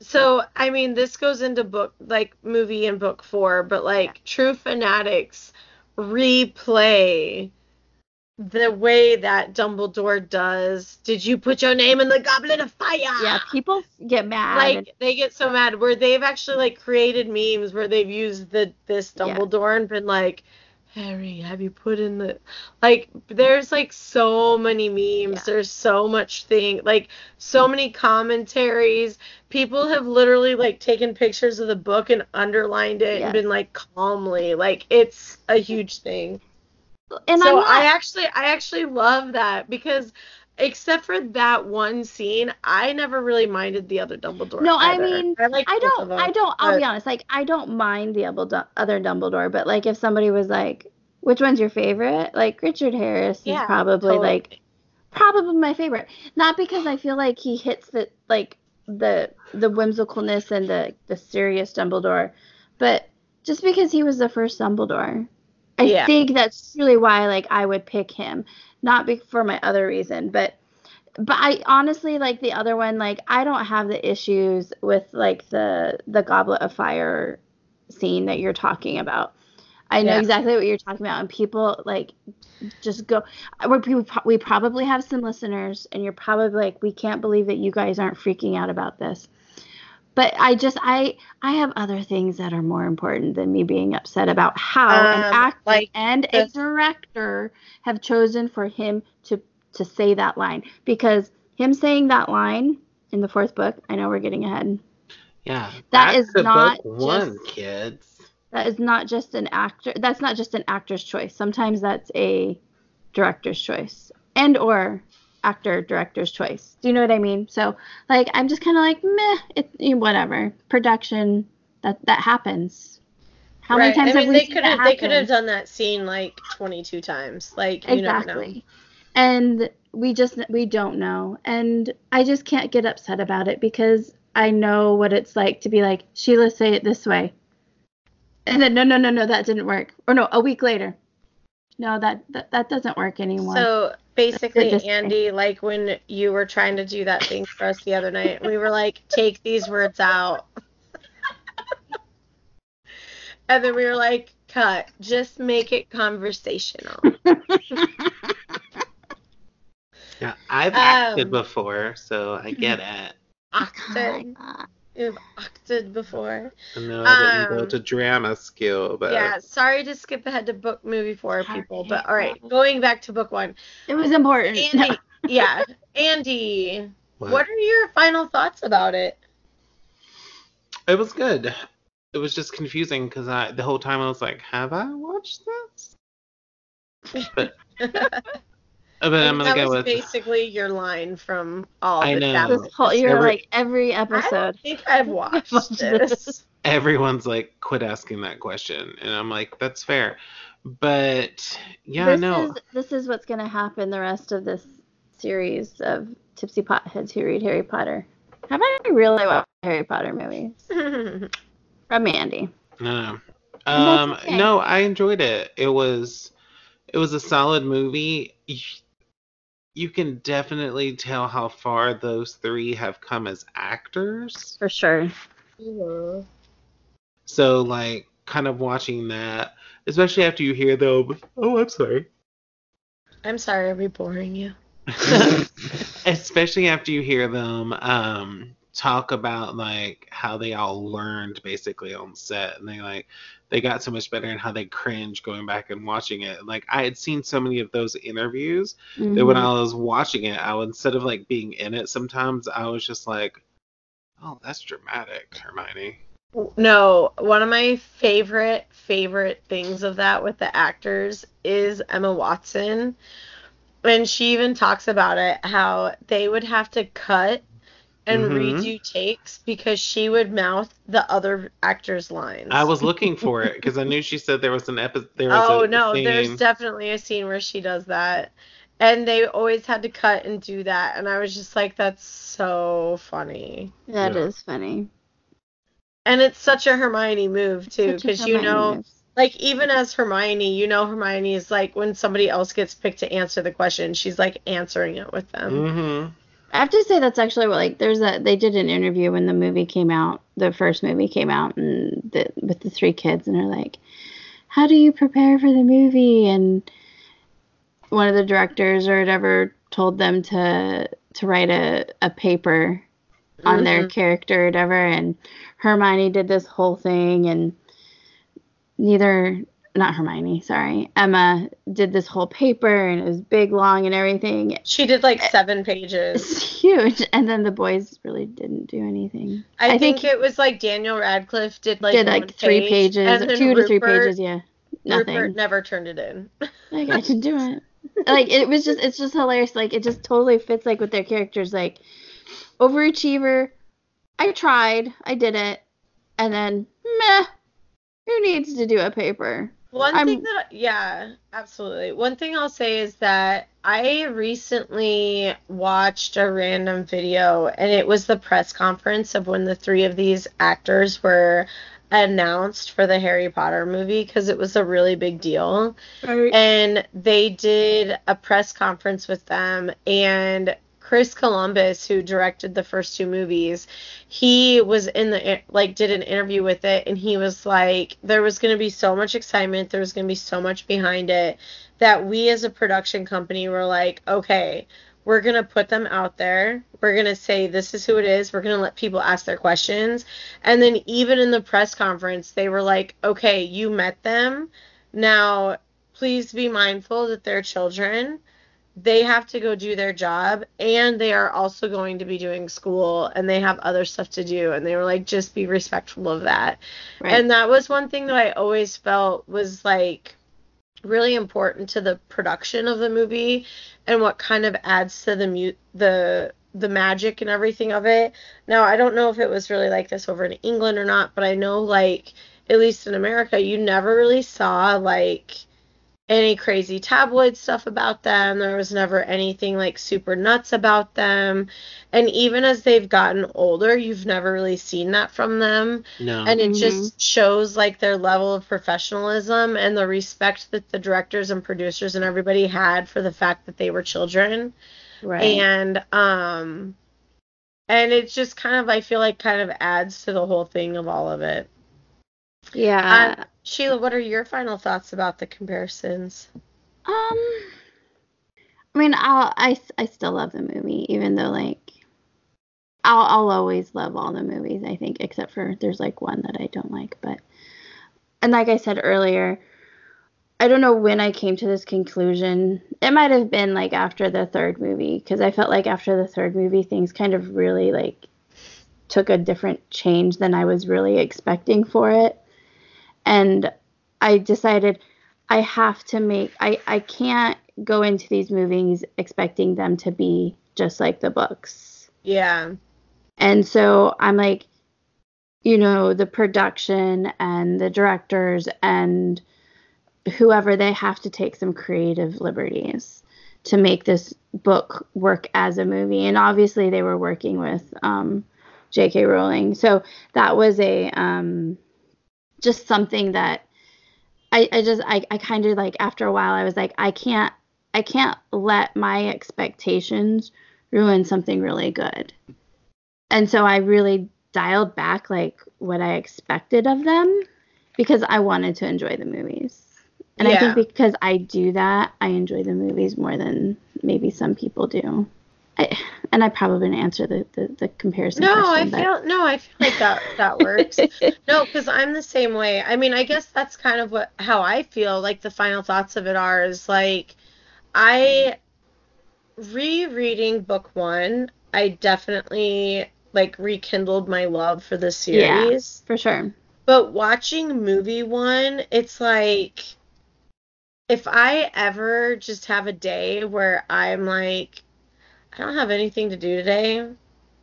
So I mean, this goes into book like movie and book four, but like true fanatics replay the way that Dumbledore does. Did you put your name in the Goblet of Fire? Yeah, people get mad. like and- they get so mad where they've actually like created memes where they've used the this Yeah. Dumbledore and been like, Harry, have you put in the like? There's like so many memes. Yeah. There's so much thing like so many commentaries. People have literally like taken pictures of the book and underlined it and been like calmly like it's a huge thing and so not, I actually I actually love that because except for that one scene, I never really minded the other Dumbledore. No, I mean, I like I don't. them, I don't. I'll but- be honest. Like, I don't mind the other other Dumbledore, but like, if somebody was like, "Which one's your favorite?" Like Richard Harris Yeah, is probably totally. like probably my favorite. Not because I feel like he hits the like the the whimsicalness and the the serious Dumbledore, but just because he was the first Dumbledore. I Yeah. think that's really why like I would pick him, not be- for my other reason, but but I honestly like the other one. Like I don't have the issues with like the the Goblet of Fire scene that you're talking about. I know Yeah. exactly what you're talking about, and people like just go. We we we probably have some listeners, and you're probably like, we can't believe that you guys aren't freaking out about this. But I just I I have other things that are more important than me being upset about how an Um, actor like and a director have chosen for him to to say that line because him saying that line in the fourth book. I know we're getting ahead. Yeah. That back is to not book one, just- kids. That is not just an actor. That's not just an actor's choice. Sometimes that's a director's choice and or actor director's choice. Do you know what I mean? So like I'm just kind of like meh, it whatever. Production that that happens. How many Right. times I have mean, we they could have they could have done that scene like 22 times. Like you never know. exactly. And we just we don't know. And I just can't get upset about it because I know what it's like to be like, Sheila, say it this way. And then no no no no that didn't work. Or no, a week later. No, that that, that doesn't work anymore. So basically. Andy, like when you were trying to do that thing for us the other night, we were like, take these words out. and then we were like, cut. Just make it conversational. [LAUGHS] Yeah, I've acted Um, before, so I get it. Acted. You've acted before. I know I didn't go Um, to drama school, but Yeah, sorry to skip ahead to book movie four, people. But all right, going back to book one. It was important. Andy, [LAUGHS] yeah, Andy, What? what are your final thoughts about it? it was good. It was just confusing because I the whole time I was like, have I watched this? But [LAUGHS] but I I'm gonna that go was with basically your line from all I the know. Sabbath. This whole you're Every- like every I episode. don't think I've [LAUGHS] watched watched this. everyone's like, quit asking that question, and I'm like, that's fair. But yeah, this no, is this is what's gonna happen the rest of this series of tipsy potheads who read Harry Potter. Have I really watched Harry Potter movies [LAUGHS] from Mandy. No. And Um okay. no, I enjoyed it. It was it was a solid movie. You, you can definitely tell how far those three have come as actors. For sure. So like kind of watching that, especially after you hear them Oh, I'm sorry. I'm sorry, are we boring you? [LAUGHS] especially after you hear them um talk about like how they all learned basically on set and they like they got so much better and how they cringe going back and watching it like i had seen so many of those interviews that when Mhm. i was watching it i would instead of like being in it sometimes i was just like oh that's dramatic hermione No, one of my favorite favorite things of that with the actors is Emma Watson. And she even talks about it how they would have to cut and Mhm. redo takes because she would mouth the other actors' lines. i was looking for it because i knew she said there was an episode there was Oh a no, scene. there's definitely a scene where she does that. And they always had to cut and do that and I was just like that's so funny. That Yeah. is funny. And it's such a Hermione move too cuz you know move. like even as Hermione, you know Hermione is like when somebody else gets picked to answer the question, she's like answering it with them. mm-hmm I have to say that's actually what like there's a they did an interview when the movie came out, the first movie came out, and the, with the three kids, and they're like, "How do you prepare for the movie?" And one of the directors or whatever told them to to write a a paper on their Mhm. character or whatever, and Hermione did this whole thing, and neither not Hermione, sorry, Emma did this whole paper, and it was big, long, and everything. She did like eh, seven pages. It's [LAUGHS] huge. And then the boys really didn't do anything. I, think, it was like Daniel Radcliffe did like did like three page, pages, two to three pages, yeah. Nothing. Rupert never turned it in. [LAUGHS] Like I can do [LAUGHS] it. like it was just it's just hilarious. Like it just totally fits like with their characters. Like overachiever. I tried. I did it. And then meh. Who needs to do a paper? One I'm- thing that, yeah, absolutely. One thing I'll say is that I recently watched a random video, and it was the press conference of when the three of these actors were announced for the Harry Potter movie because it was a really big deal. And they did a press conference with them, and Chris Columbus, who directed the first two movies, he was in the like did an interview with it, and he was like, there was going to be so much excitement, there was going to be so much behind it that we as a production company were like, okay, we're going to put them out there. We're going to say this is who it is. We're going to let people ask their questions. And then even in the press conference, they were like, okay, you met them. Now, please be mindful that they're children. They have to go do their job and they are also going to be doing school and they have other stuff to do. And they were like, just be respectful of that. Right. And that was one thing that I always felt was like really important to the production of the movie and what kind of adds to the mu- the the magic and everything of it. Now, I don't know if it was really like this over in England or not, but I know like at least in America, you never really saw like any crazy tabloid stuff about them. There was never anything like super nuts about them. And even as they've gotten older, you've never really seen that from them No. and it Mhm. just shows like their level of professionalism and the respect that the directors and producers and everybody had for the fact that they were children right. and um and it's just kind of i feel like kind of adds to the whole thing of all of it yeah. Uh, sheila what are your final thoughts about the comparisons Um, I mean, I'll, I I still love the movie, even though like I'll I'll always love all the movies. I think, except for there's like one that I don't like, but and like I said earlier, I don't know when I came to this conclusion. It might have been like after the third movie, because I felt like after the third movie, things kind of really like took a different change than I was really expecting for it, and I decided I have to make I I can't go into these movies expecting them to be just like the books. yeah And so I'm like you know the production and the directors and whoever they have to take some creative liberties to make this book work as a movie and obviously they were working with um J.K. Rowling. So that was a um just something that I, I just I, I kind of like after a while I was like I can't I can't let my expectations ruin something really good. And so I really dialed back like what I expected of them because I wanted to enjoy the movies. And I think because I do that, I enjoy the movies more than maybe some people do. I, and I probably didn't answer the, the, the comparison no i question. but- feel no i feel like that that works [LAUGHS] No, because I'm the same way. I mean, I guess that's kind of what how I feel. Like the final thoughts of it are is like I rereading book one. I definitely like rekindled my love for the series. For sure. But watching movie one, it's like if I ever just have a day where I'm like, I don't have anything to do today,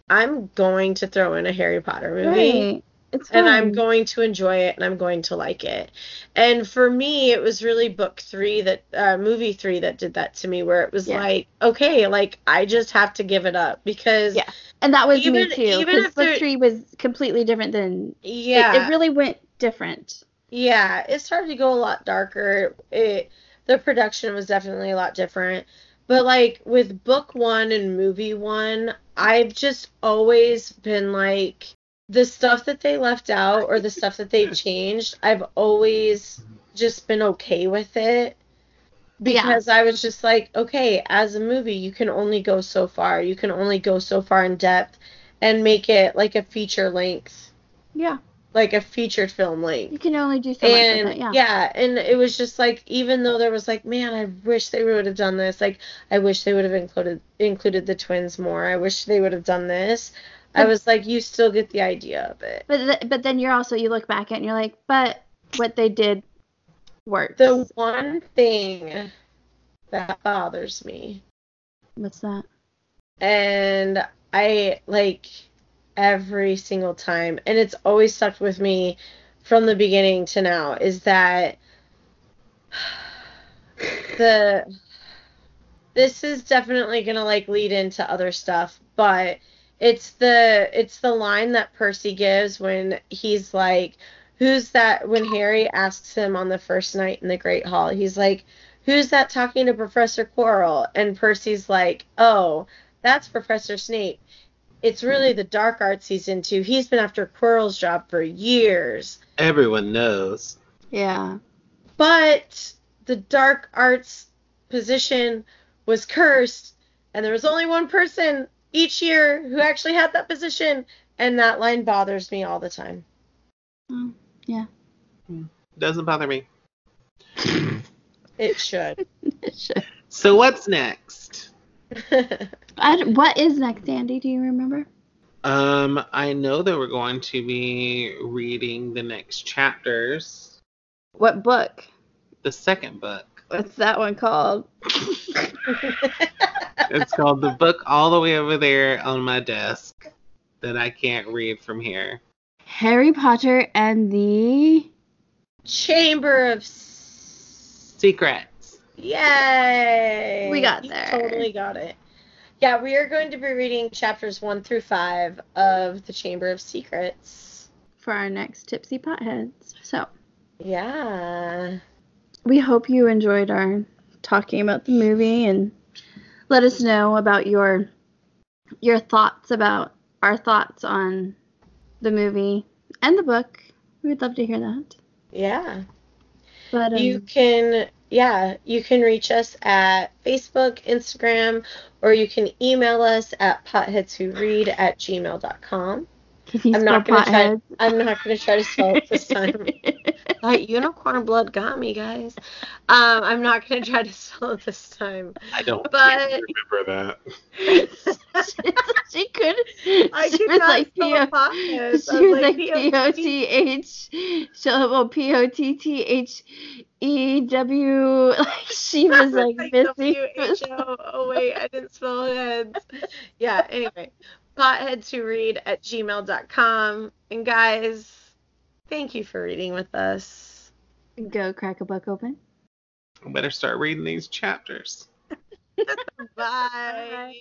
I'm going to throw in a Harry Potter movie Right. It's and I'm going to enjoy it and I'm going to like it. And for me, it was really book three that, uh, movie three that did that to me, where it was Yeah. like, okay, like I just have to give it up because, Yeah. And that was Even- me too. even Because if book there- three was completely different than. it- yeah, It, really went different. yeah, it started to go a lot darker. It, the production was definitely a lot different. But like with book one and movie one, I've just always been like the stuff that they left out or the stuff that they changed, I've always just been okay with it. Because I was just like, okay, as a movie, you can only go so far. You can only go so far in depth and make it like a feature length, Yeah. Like a featured film length You can only do so and much it. Yeah. yeah, and it was just like even though there was like, man, I wish they would have done this. Like, I wish they would have included included the twins more. I wish they would have done this. I was like, you still get the idea of it. But th- but then you're also you look back at it and you're like, but what they did worked. The one thing that bothers me, What's that? and I like every single time, and it's always stuck with me from the beginning to now, is that [SIGHS] the this is definitely gonna like lead into other stuff, but it's the it's the line that Percy gives when he's like, "Who's that?" When Harry asks him on the first night in the Great Hall, he's like, "Who's that talking to Professor Quirrell?" And Percy's like, "Oh, that's Professor Snape." It's really the dark arts he's into. He's been after Quirrell's job for years. Everyone knows. Yeah. But the dark arts position was cursed, and there was only one person each year who actually had that position, and that line bothers me all the time. Oh, yeah. Hmm. Doesn't bother me. It should. [LAUGHS] Sure. So what's next? I, what is next, Andy? Do you remember? Um, I know that we're going to be reading the next chapters. What book? The second book. What's that one called? [LAUGHS] It's called The Book All the Way Over There on My Desk that I can't read from here. Harry Potter and the Chamber of S- Secrets. Yay! We got You there. Totally got it. Yeah, we are going to be reading chapters one through five of the Chamber of Secrets. for our next Tipsy Potheads. So Yeah. we hope you enjoyed our talking about the movie and let us know about your your thoughts about our thoughts on the movie and the book. We would love to hear that. Yeah. But um, You can, yeah, you can reach us at Facebook, Instagram, or you can email us at potheadswhoread at gmail.com. can I'm not gonna try. potheads? I'm not gonna try to spell it this time. [LAUGHS] that unicorn blood got me, guys. Um, I'm not gonna try to spell it this time. I don't But- remember that. [LAUGHS] she could. I she could was not like spell P-O- potheads. [LAUGHS] She was like P-O-T. P O T H syllable P O T T H E W. Like she was like missing. W-H-O. Oh wait, I didn't spell heads. Yeah. Anyway, potheads who read at gmail.com. And guys, thank you for reading with us. Go crack a book open. I better start reading these chapters. [LAUGHS] Bye.